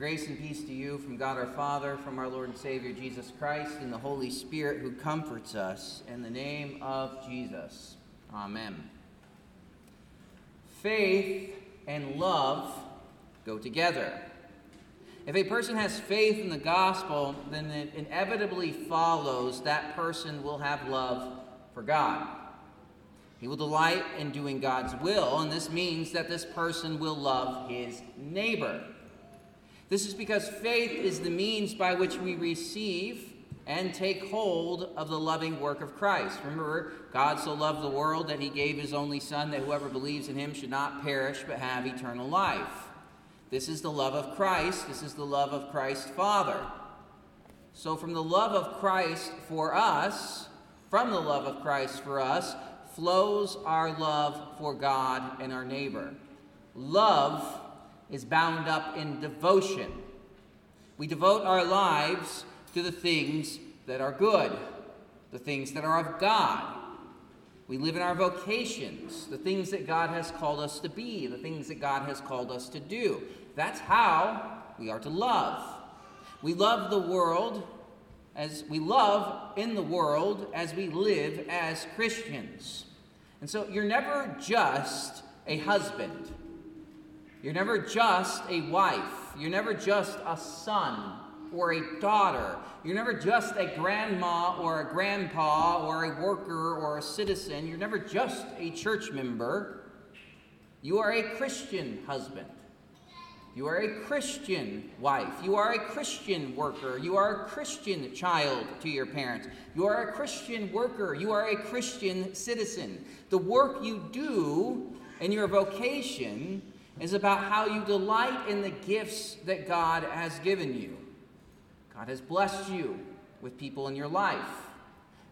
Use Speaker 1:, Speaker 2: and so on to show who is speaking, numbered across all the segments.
Speaker 1: Grace and peace to you from God our Father, from our Lord and Savior Jesus Christ, and the Holy Spirit who comforts us. In the name of Jesus. Amen. Faith and love go together. If a person has faith in the gospel, then it inevitably follows that person will have love for God. He will delight in doing God's will, and this means that this person will love his neighbor. This is because faith is the means by which we receive and take hold of the loving work of Christ. Remember, God so loved the world that he gave his only Son, that whoever believes in him should not perish but have eternal life. This is the love of Christ. This is the love of Christ Father. So, from the love of Christ for us, from the love of Christ for us, flows our love for God and our neighbor. Love is bound up in devotion. We devote our lives to the things that are good, the things that are of God. We live in our vocations, the things that God has called us to be, the things that God has called us to do. That's how we are to love. We love the world as we love in the world as we live as Christians. And so you're never just a husband. You're never just a wife. You're never just a son or a daughter. You're never just a grandma or a grandpa or a worker or a citizen. You're never just a church member. You are a Christian husband. You are a Christian wife. You are a Christian worker. You are a Christian child to your parents. You are a Christian worker. You are a Christian citizen. The work you do and your vocation is about how you delight in the gifts that God has given you. God has blessed you with people in your life.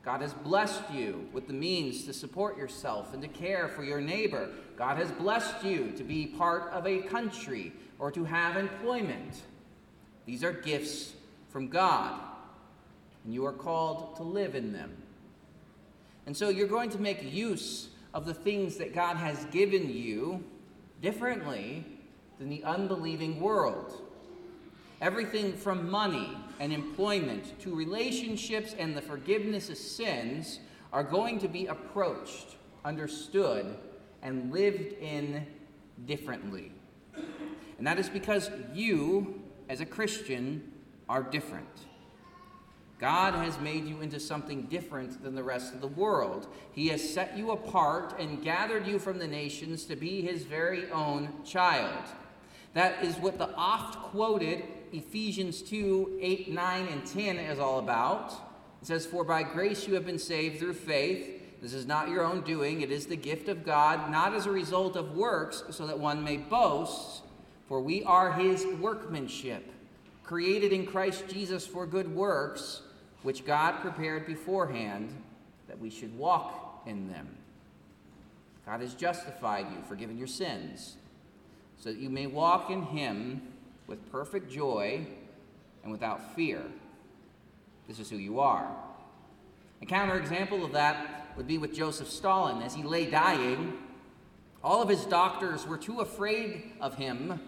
Speaker 1: God has blessed you with the means to support yourself and to care for your neighbor. God has blessed you to be part of a country or to have employment. These are gifts from God, and you are called to live in them. And so you're going to make use of the things that God has given you differently than the unbelieving world. Everything from money and employment to relationships and the forgiveness of sins are going to be approached, understood, and lived in differently. And that is because you, as a Christian, are different. God has made you into something different than the rest of the world. He has set you apart and gathered you from the nations to be his very own child. That is what the oft quoted Ephesians 2 8, 9, and 10 is all about. It says, For by grace you have been saved through faith. This is not your own doing, it is the gift of God, not as a result of works, so that one may boast. For we are his workmanship, created in Christ Jesus for good works, which God prepared beforehand that we should walk in them. God has justified you, forgiven your sins, so that you may walk in him with perfect joy and without fear. This is who you are. A counterexample of that would be with Joseph Stalin. As he lay dying, all of his doctors were too afraid of him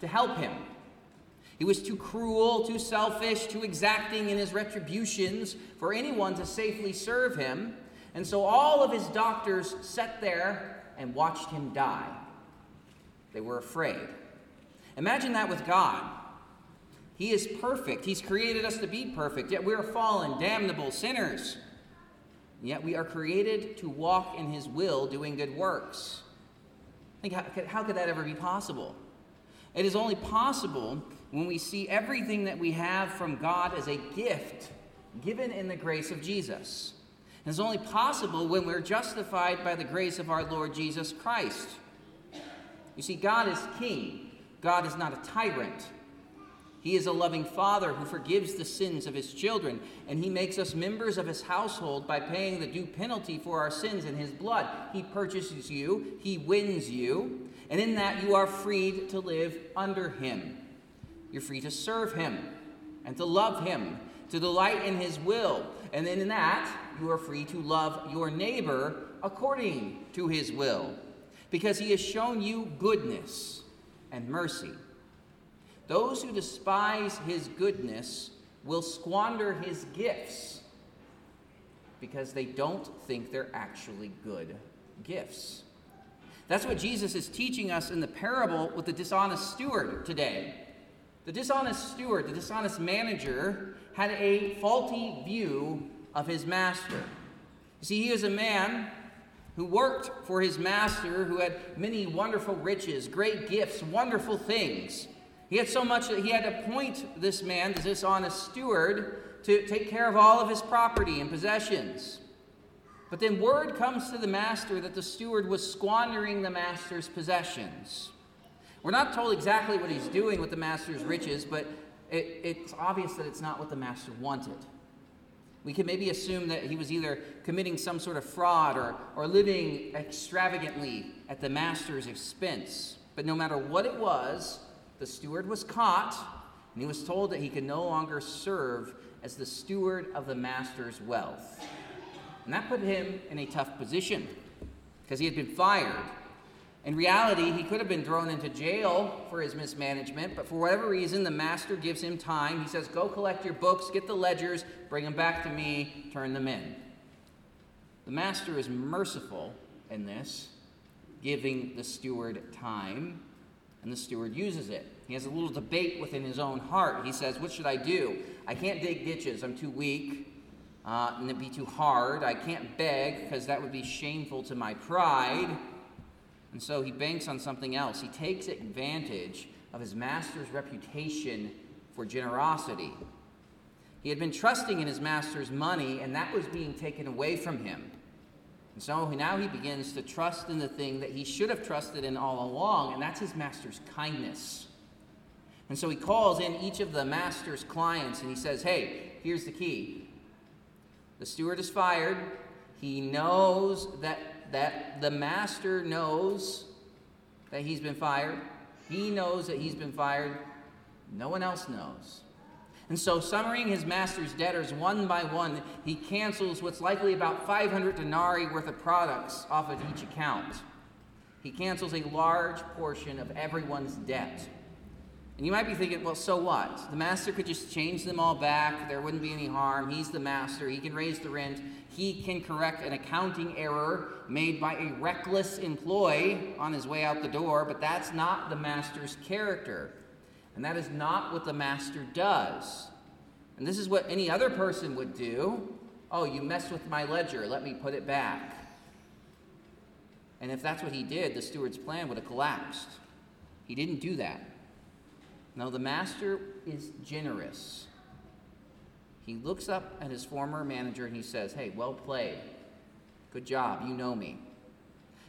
Speaker 1: to help him. He was too cruel, too selfish, too exacting in his retributions for anyone to safely serve him. And so all of his doctors sat there and watched him die. They were afraid. Imagine that with God. He is perfect. He's created us to be perfect, yet we are fallen, damnable sinners. Yet we are created to walk in His will, doing good works. Think, how, how could that ever be possible? It is only possible when we see everything that we have from God as a gift given in the grace of Jesus. It is only possible when we're justified by the grace of our Lord Jesus Christ. You see, God is king, God is not a tyrant. He is a loving father who forgives the sins of his children, and he makes us members of his household by paying the due penalty for our sins in his blood. He purchases you, he wins you, and in that you are freed to live under him. You're free to serve him and to love him, to delight in his will, and then in that you are free to love your neighbor according to his will, because he has shown you goodness and mercy. Those who despise his goodness will squander his gifts because they don't think they're actually good gifts. That's what Jesus is teaching us in the parable with the dishonest steward today. The dishonest steward, the dishonest manager, had a faulty view of his master. You see, he is a man who worked for his master, who had many wonderful riches, great gifts, wonderful things. He had so much that he had to appoint this man, the dishonest steward, to take care of all of his property and possessions. But then word comes to the master that the steward was squandering the master's possessions. We're not told exactly what he's doing with the master's riches, but it, it's obvious that it's not what the master wanted. We can maybe assume that he was either committing some sort of fraud or, or living extravagantly at the master's expense. But no matter what it was, the steward was caught, and he was told that he could no longer serve as the steward of the master's wealth. And that put him in a tough position because he had been fired. In reality, he could have been thrown into jail for his mismanagement, but for whatever reason, the master gives him time. He says, Go collect your books, get the ledgers, bring them back to me, turn them in. The master is merciful in this, giving the steward time, and the steward uses it. He has a little debate within his own heart. He says, What should I do? I can't dig ditches, I'm too weak uh, and it'd be too hard. I can't beg because that would be shameful to my pride. And so he banks on something else. He takes advantage of his master's reputation for generosity. He had been trusting in his master's money, and that was being taken away from him. And so now he begins to trust in the thing that he should have trusted in all along, and that's his master's kindness. And so he calls in each of the master's clients and he says, Hey, here's the key. The steward is fired. He knows that, that the master knows that he's been fired. He knows that he's been fired. No one else knows. And so, summoning his master's debtors one by one, he cancels what's likely about 500 denarii worth of products off of each account. He cancels a large portion of everyone's debt. And you might be thinking, well, so what? The master could just change them all back. There wouldn't be any harm. He's the master. He can raise the rent. He can correct an accounting error made by a reckless employee on his way out the door. But that's not the master's character. And that is not what the master does. And this is what any other person would do. Oh, you messed with my ledger. Let me put it back. And if that's what he did, the steward's plan would have collapsed. He didn't do that. No, the master is generous. He looks up at his former manager and he says, Hey, well played. Good job. You know me.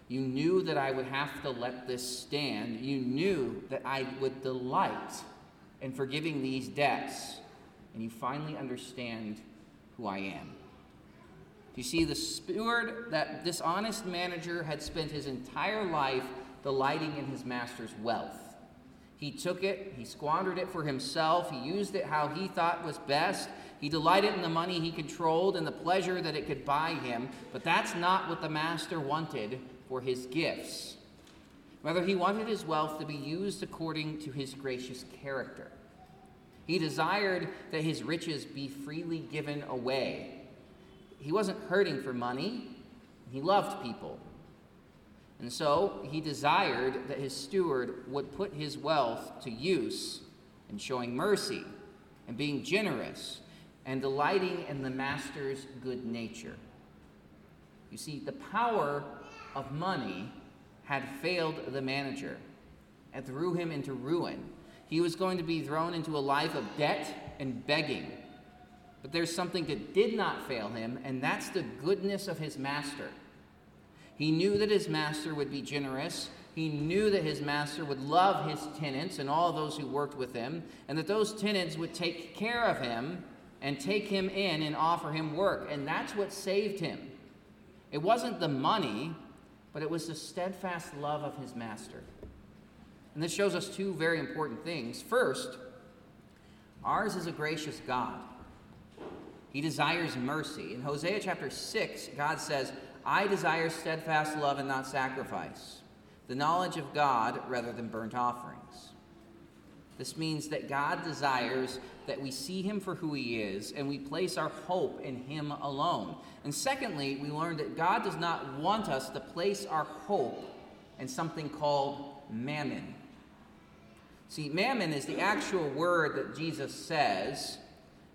Speaker 1: You knew that I would have to let this stand. You knew that I would delight in forgiving these debts. And you finally understand who I am. You see, the steward, that dishonest manager, had spent his entire life delighting in his master's wealth. He took it, he squandered it for himself, he used it how he thought was best. He delighted in the money he controlled and the pleasure that it could buy him, but that's not what the master wanted for his gifts. Rather, he wanted his wealth to be used according to his gracious character. He desired that his riches be freely given away. He wasn't hurting for money, he loved people. And so he desired that his steward would put his wealth to use in showing mercy and being generous and delighting in the master's good nature. You see, the power of money had failed the manager and threw him into ruin. He was going to be thrown into a life of debt and begging. But there's something that did not fail him, and that's the goodness of his master. He knew that his master would be generous. He knew that his master would love his tenants and all those who worked with him, and that those tenants would take care of him and take him in and offer him work. And that's what saved him. It wasn't the money, but it was the steadfast love of his master. And this shows us two very important things. First, ours is a gracious God. He desires mercy. In Hosea chapter 6, God says, I desire steadfast love and not sacrifice, the knowledge of God rather than burnt offerings. This means that God desires that we see him for who he is and we place our hope in him alone. And secondly, we learn that God does not want us to place our hope in something called mammon. See, mammon is the actual word that Jesus says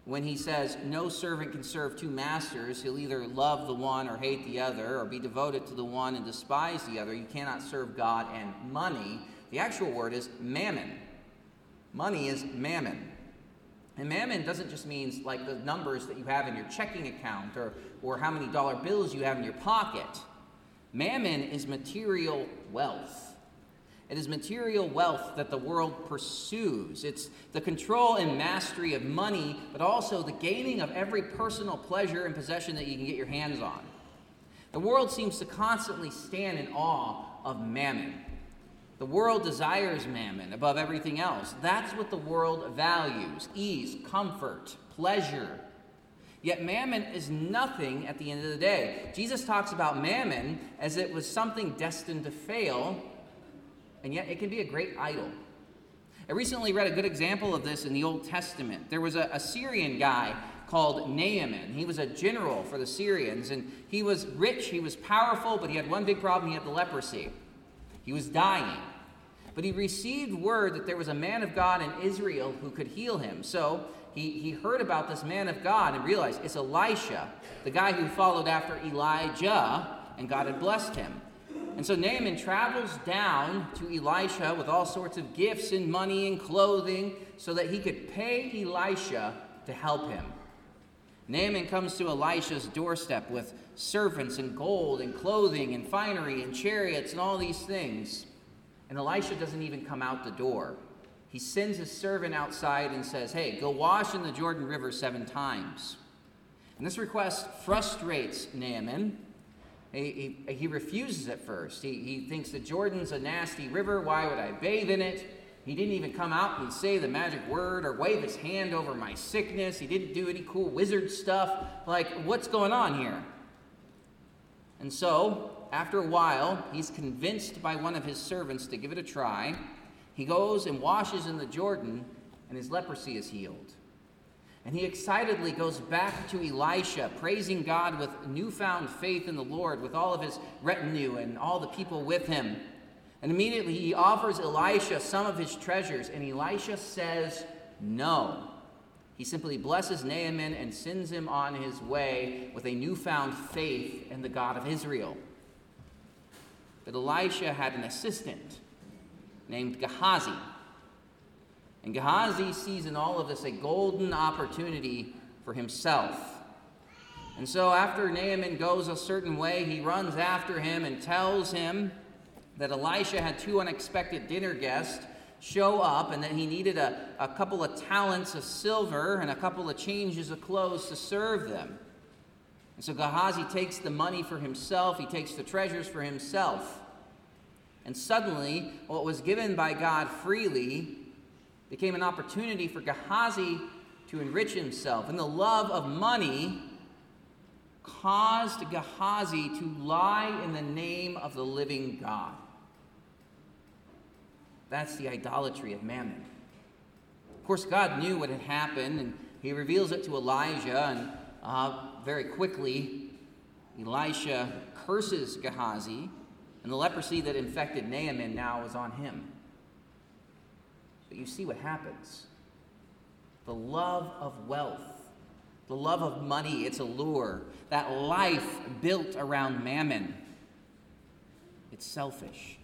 Speaker 1: when he says, No servant can serve two masters. He'll either love the one or hate the other, or be devoted to the one and despise the other. You cannot serve God and money. The actual word is mammon. Money is mammon. And mammon doesn't just mean like the numbers that you have in your checking account or, or how many dollar bills you have in your pocket. Mammon is material wealth. It is material wealth that the world pursues. It's the control and mastery of money, but also the gaining of every personal pleasure and possession that you can get your hands on. The world seems to constantly stand in awe of mammon. The world desires mammon above everything else. That's what the world values ease, comfort, pleasure. Yet mammon is nothing at the end of the day. Jesus talks about mammon as it was something destined to fail and yet it can be a great idol. I recently read a good example of this in the Old Testament. There was a, a Syrian guy called Naaman. He was a general for the Syrians, and he was rich, he was powerful, but he had one big problem he had the leprosy. He was dying. But he received word that there was a man of God in Israel who could heal him. So he, he heard about this man of God and realized it's Elisha, the guy who followed after Elijah, and God had blessed him. And so Naaman travels down to Elisha with all sorts of gifts and money and clothing so that he could pay Elisha to help him. Naaman comes to Elisha's doorstep with servants and gold and clothing and finery and chariots and all these things. And Elisha doesn't even come out the door. He sends his servant outside and says, Hey, go wash in the Jordan River seven times. And this request frustrates Naaman he, he, he refuses at first. He, he thinks the Jordan's a nasty river. Why would I bathe in it? He didn't even come out and say the magic word or wave his hand over my sickness. He didn't do any cool wizard stuff. Like, what's going on here? And so, after a while, he's convinced by one of his servants to give it a try. He goes and washes in the Jordan, and his leprosy is healed. And he excitedly goes back to Elisha, praising God with newfound faith in the Lord, with all of his retinue and all the people with him. And immediately he offers Elisha some of his treasures, and Elisha says no. He simply blesses Naaman and sends him on his way with a newfound faith in the God of Israel. But Elisha had an assistant named Gehazi and Gehazi sees in all of this a golden opportunity for himself. And so, after Naaman goes a certain way, he runs after him and tells him that Elisha had two unexpected dinner guests show up and that he needed a, a couple of talents of silver and a couple of changes of clothes to serve them. And so Gehazi takes the money for himself, he takes the treasures for himself. And suddenly, what was given by God freely became an opportunity for Gehazi to enrich himself. And the love of money caused Gehazi to lie in the name of the living God. That's the idolatry of mammon. Of course, God knew what had happened, and he reveals it to Elijah, and uh, very quickly, Elisha curses Gehazi, and the leprosy that infected Naaman now is on him. But you see what happens. The love of wealth, the love of money, its allure, that life built around mammon, it's selfish.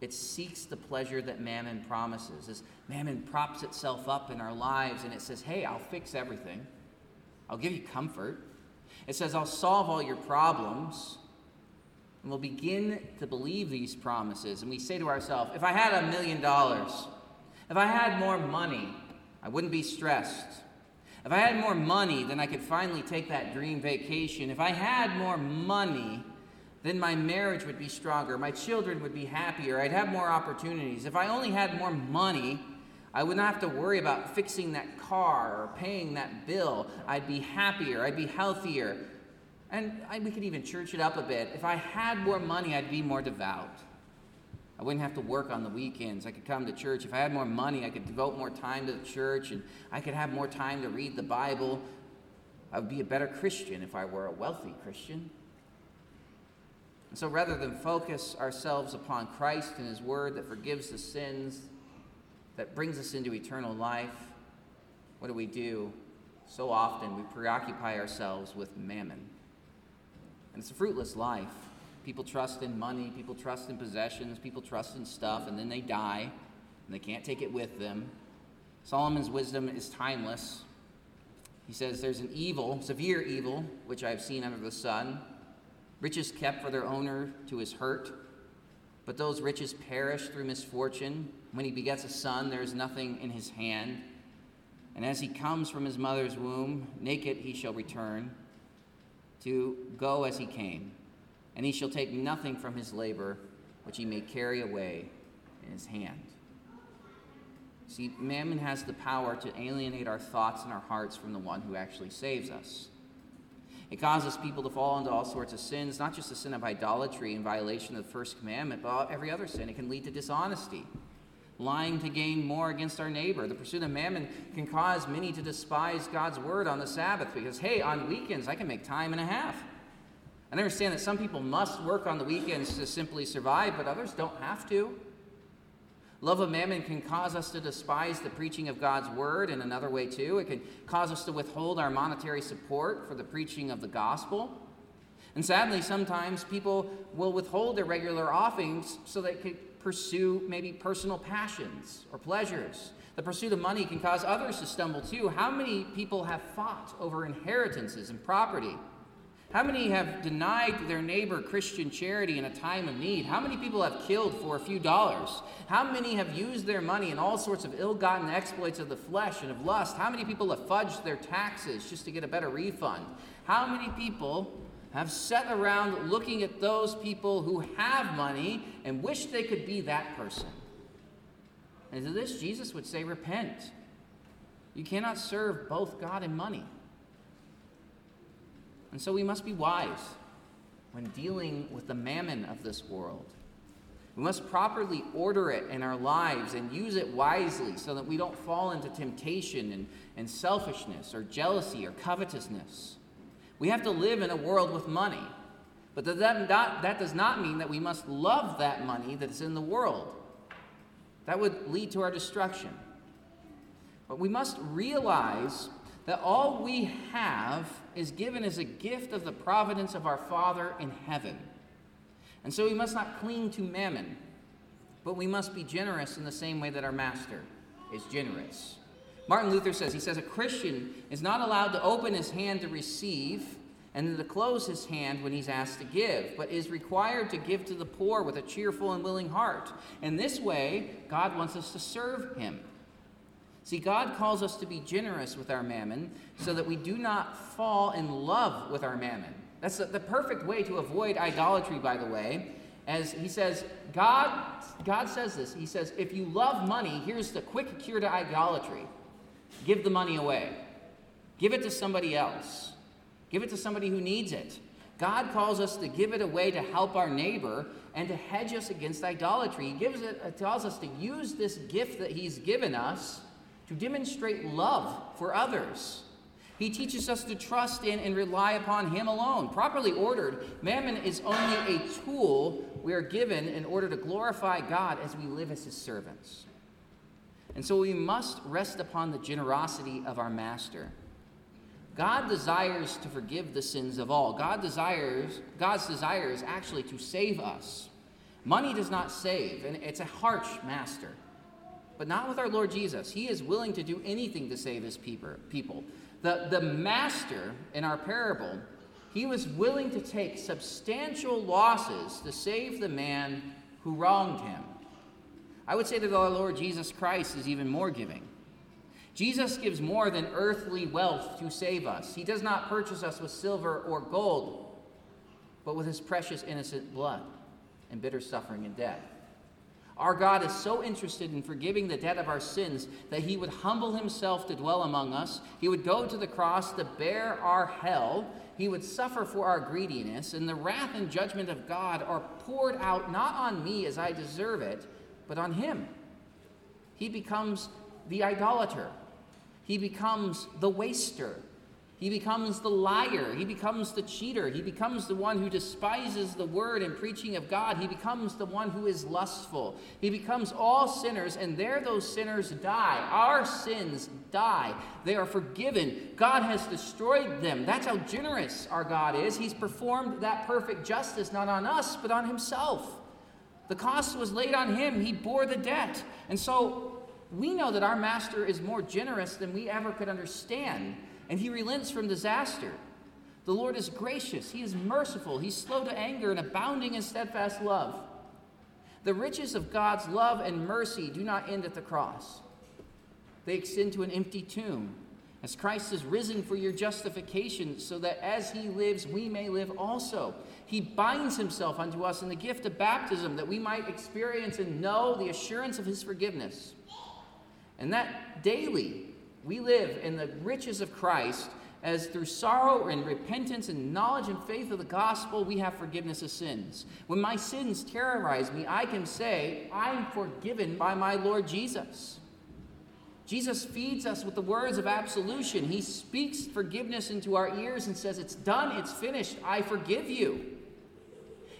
Speaker 1: It seeks the pleasure that mammon promises. As mammon props itself up in our lives and it says, hey, I'll fix everything. I'll give you comfort. It says, I'll solve all your problems. And we'll begin to believe these promises. And we say to ourselves, if I had a million dollars, if I had more money, I wouldn't be stressed. If I had more money, then I could finally take that dream vacation. If I had more money, then my marriage would be stronger. My children would be happier. I'd have more opportunities. If I only had more money, I would not have to worry about fixing that car or paying that bill. I'd be happier. I'd be healthier. And I, we could even church it up a bit. If I had more money, I'd be more devout. I wouldn't have to work on the weekends. I could come to church. If I had more money, I could devote more time to the church and I could have more time to read the Bible. I would be a better Christian if I were a wealthy Christian. And so rather than focus ourselves upon Christ and His Word that forgives the sins, that brings us into eternal life, what do we do? So often we preoccupy ourselves with mammon. And it's a fruitless life. People trust in money, people trust in possessions, people trust in stuff, and then they die, and they can't take it with them. Solomon's wisdom is timeless. He says, There's an evil, severe evil, which I have seen under the sun. Riches kept for their owner to his hurt, but those riches perish through misfortune. When he begets a son, there is nothing in his hand. And as he comes from his mother's womb, naked he shall return to go as he came and he shall take nothing from his labor which he may carry away in his hand. See, mammon has the power to alienate our thoughts and our hearts from the one who actually saves us. It causes people to fall into all sorts of sins, not just the sin of idolatry in violation of the first commandment, but every other sin. It can lead to dishonesty, lying to gain more against our neighbor. The pursuit of mammon can cause many to despise God's word on the Sabbath because, hey, on weekends I can make time and a half. I understand that some people must work on the weekends to simply survive, but others don't have to. Love of mammon can cause us to despise the preaching of God's word in another way, too. It can cause us to withhold our monetary support for the preaching of the gospel. And sadly, sometimes people will withhold their regular offerings so they could pursue maybe personal passions or pleasures. The pursuit of money can cause others to stumble too. How many people have fought over inheritances and property? How many have denied their neighbor Christian charity in a time of need? How many people have killed for a few dollars? How many have used their money in all sorts of ill gotten exploits of the flesh and of lust? How many people have fudged their taxes just to get a better refund? How many people have sat around looking at those people who have money and wish they could be that person? And to this, Jesus would say, Repent. You cannot serve both God and money. And so we must be wise when dealing with the mammon of this world. We must properly order it in our lives and use it wisely so that we don't fall into temptation and, and selfishness or jealousy or covetousness. We have to live in a world with money, but that, does not mean that we must love that money that is in the world. That would lead to our destruction. But we must realize that all we have is given as a gift of the providence of our Father in heaven. And so we must not cling to mammon, but we must be generous in the same way that our Master is generous. Martin Luther says, he says, a Christian is not allowed to open his hand to receive and then to close his hand when he's asked to give, but is required to give to the poor with a cheerful and willing heart. In this way, God wants us to serve him. See, God calls us to be generous with our mammon so that we do not fall in love with our mammon. That's the, perfect way to avoid idolatry, by the way. As he says, God, God says this. He says, if you love money, here's the quick cure to idolatry give the money away, give it to somebody else, give it to somebody who needs it. God calls us to give it away to help our neighbor and to hedge us against idolatry. He gives it, uh, tells us to use this gift that He's given us to demonstrate love for others. He teaches us to trust in and rely upon Him alone. Properly ordered, mammon is only a tool we are given in order to glorify God as we live as His servants. And so we must rest upon the generosity of our Master. God desires to forgive the sins of all. God desires, God's desire is actually to save us. Money does not save, and it's a harsh master but not with our Lord Jesus. He is willing to do anything to save his people. The, the master in our parable, he was willing to take substantial losses to save the man who wronged him. I would say that our Lord Jesus Christ is even more giving. Jesus gives more than earthly wealth to save us. He does not purchase us with silver or gold, but with his precious innocent blood and bitter suffering and death. Our God is so interested in forgiving the debt of our sins that he would humble himself to dwell among us. He would go to the cross to bear our hell he would suffer for our greediness, and the wrath and judgment of God are poured out not on me as I deserve it, but on him. He becomes the idolater, he becomes the waster, he becomes the liar. He becomes the cheater. He becomes the one who despises the word and preaching of God. He becomes the one who is lustful. He becomes all sinners, and there those sinners die. Our sins die. They are forgiven. God has destroyed them. That's how generous our God is. He's performed that perfect justice not on us, but on Himself. The cost was laid on Him, He bore the debt. And so we know that our Master is more generous than we ever could understand and he relents from disaster. The Lord is gracious, he is merciful, he's slow to anger and abounding in steadfast love. The riches of God's love and mercy do not end at the cross. They extend to an empty tomb. As Christ is risen for your justification, so that as he lives, we may live also. He binds himself unto us in the gift of baptism, that we might experience and know the assurance of his forgiveness. And that daily we live in the riches of Christ as through sorrow and repentance and knowledge and faith of the gospel, we have forgiveness of sins. When my sins terrorize me, I can say, I'm forgiven by my Lord Jesus. Jesus feeds us with the words of absolution. He speaks forgiveness into our ears and says, It's done, it's finished, I forgive you.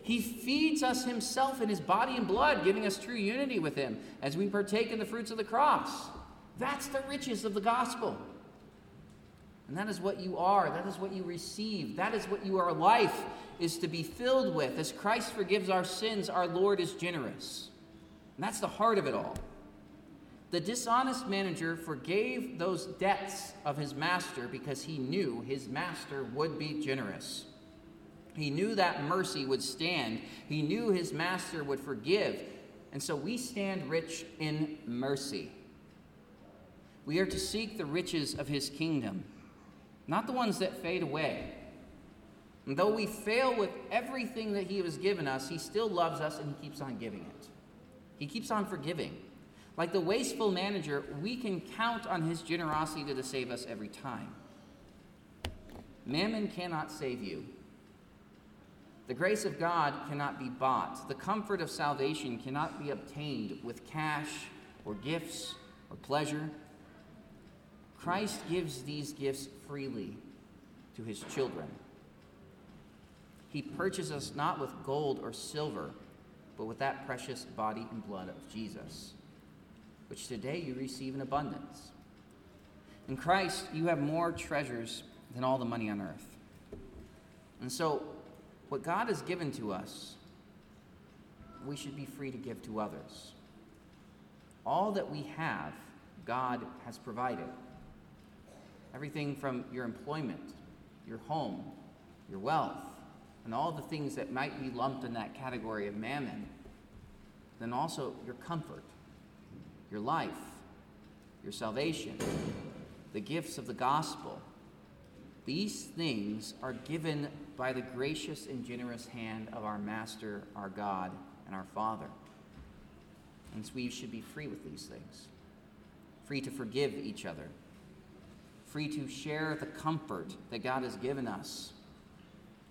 Speaker 1: He feeds us himself in his body and blood, giving us true unity with him as we partake in the fruits of the cross. That's the riches of the gospel. And that is what you are. That is what you receive. That is what your life is to be filled with. As Christ forgives our sins, our Lord is generous. And that's the heart of it all. The dishonest manager forgave those debts of his master because he knew his master would be generous. He knew that mercy would stand. He knew his master would forgive. And so we stand rich in mercy. We are to seek the riches of his kingdom, not the ones that fade away. And though we fail with everything that he has given us, he still loves us and he keeps on giving it. He keeps on forgiving. Like the wasteful manager, we can count on his generosity to save us every time. Mammon cannot save you. The grace of God cannot be bought. The comfort of salvation cannot be obtained with cash or gifts or pleasure. Christ gives these gifts freely to his children. He purchases us not with gold or silver, but with that precious body and blood of Jesus, which today you receive in abundance. In Christ, you have more treasures than all the money on earth. And so, what God has given to us, we should be free to give to others. All that we have, God has provided. Everything from your employment, your home, your wealth, and all the things that might be lumped in that category of mammon. Then also your comfort, your life, your salvation, the gifts of the gospel. These things are given by the gracious and generous hand of our Master, our God, and our Father. And so we should be free with these things, free to forgive each other free to share the comfort that God has given us.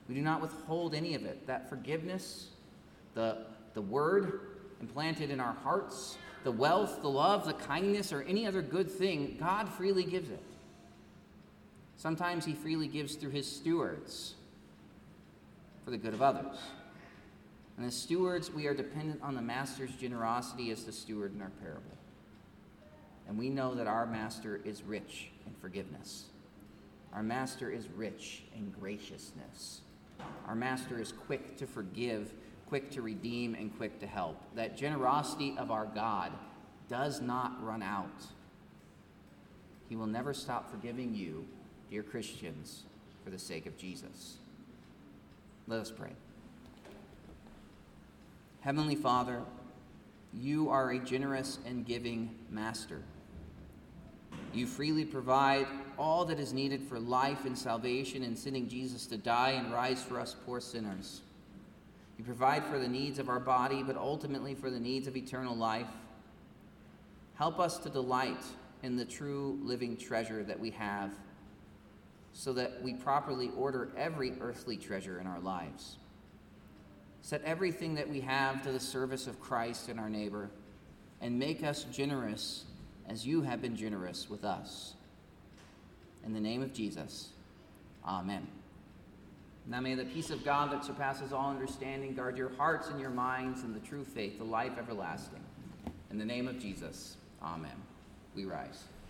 Speaker 1: We do not withhold any of it. That forgiveness, the, the word implanted in our hearts, the wealth, the love, the kindness, or any other good thing, God freely gives it. Sometimes He freely gives through His stewards for the good of others. And as stewards, we are dependent on the Master's generosity as the steward in our parable. And we know that our Master is rich in forgiveness. Our Master is rich in graciousness. Our Master is quick to forgive, quick to redeem, and quick to help. That generosity of our God does not run out. He will never stop forgiving you, dear Christians, for the sake of Jesus. Let us pray. Heavenly Father, you are a generous and giving Master. You freely provide all that is needed for life and salvation in sending Jesus to die and rise for us poor sinners. You provide for the needs of our body, but ultimately for the needs of eternal life. Help us to delight in the true living treasure that we have so that we properly order every earthly treasure in our lives. Set everything that we have to the service of Christ and our neighbor, and make us generous as you have been generous with us. In the name of Jesus, amen. Now may the peace of God that surpasses all understanding guard your hearts and your minds in the true faith, the life everlasting. In the name of Jesus, amen. We rise.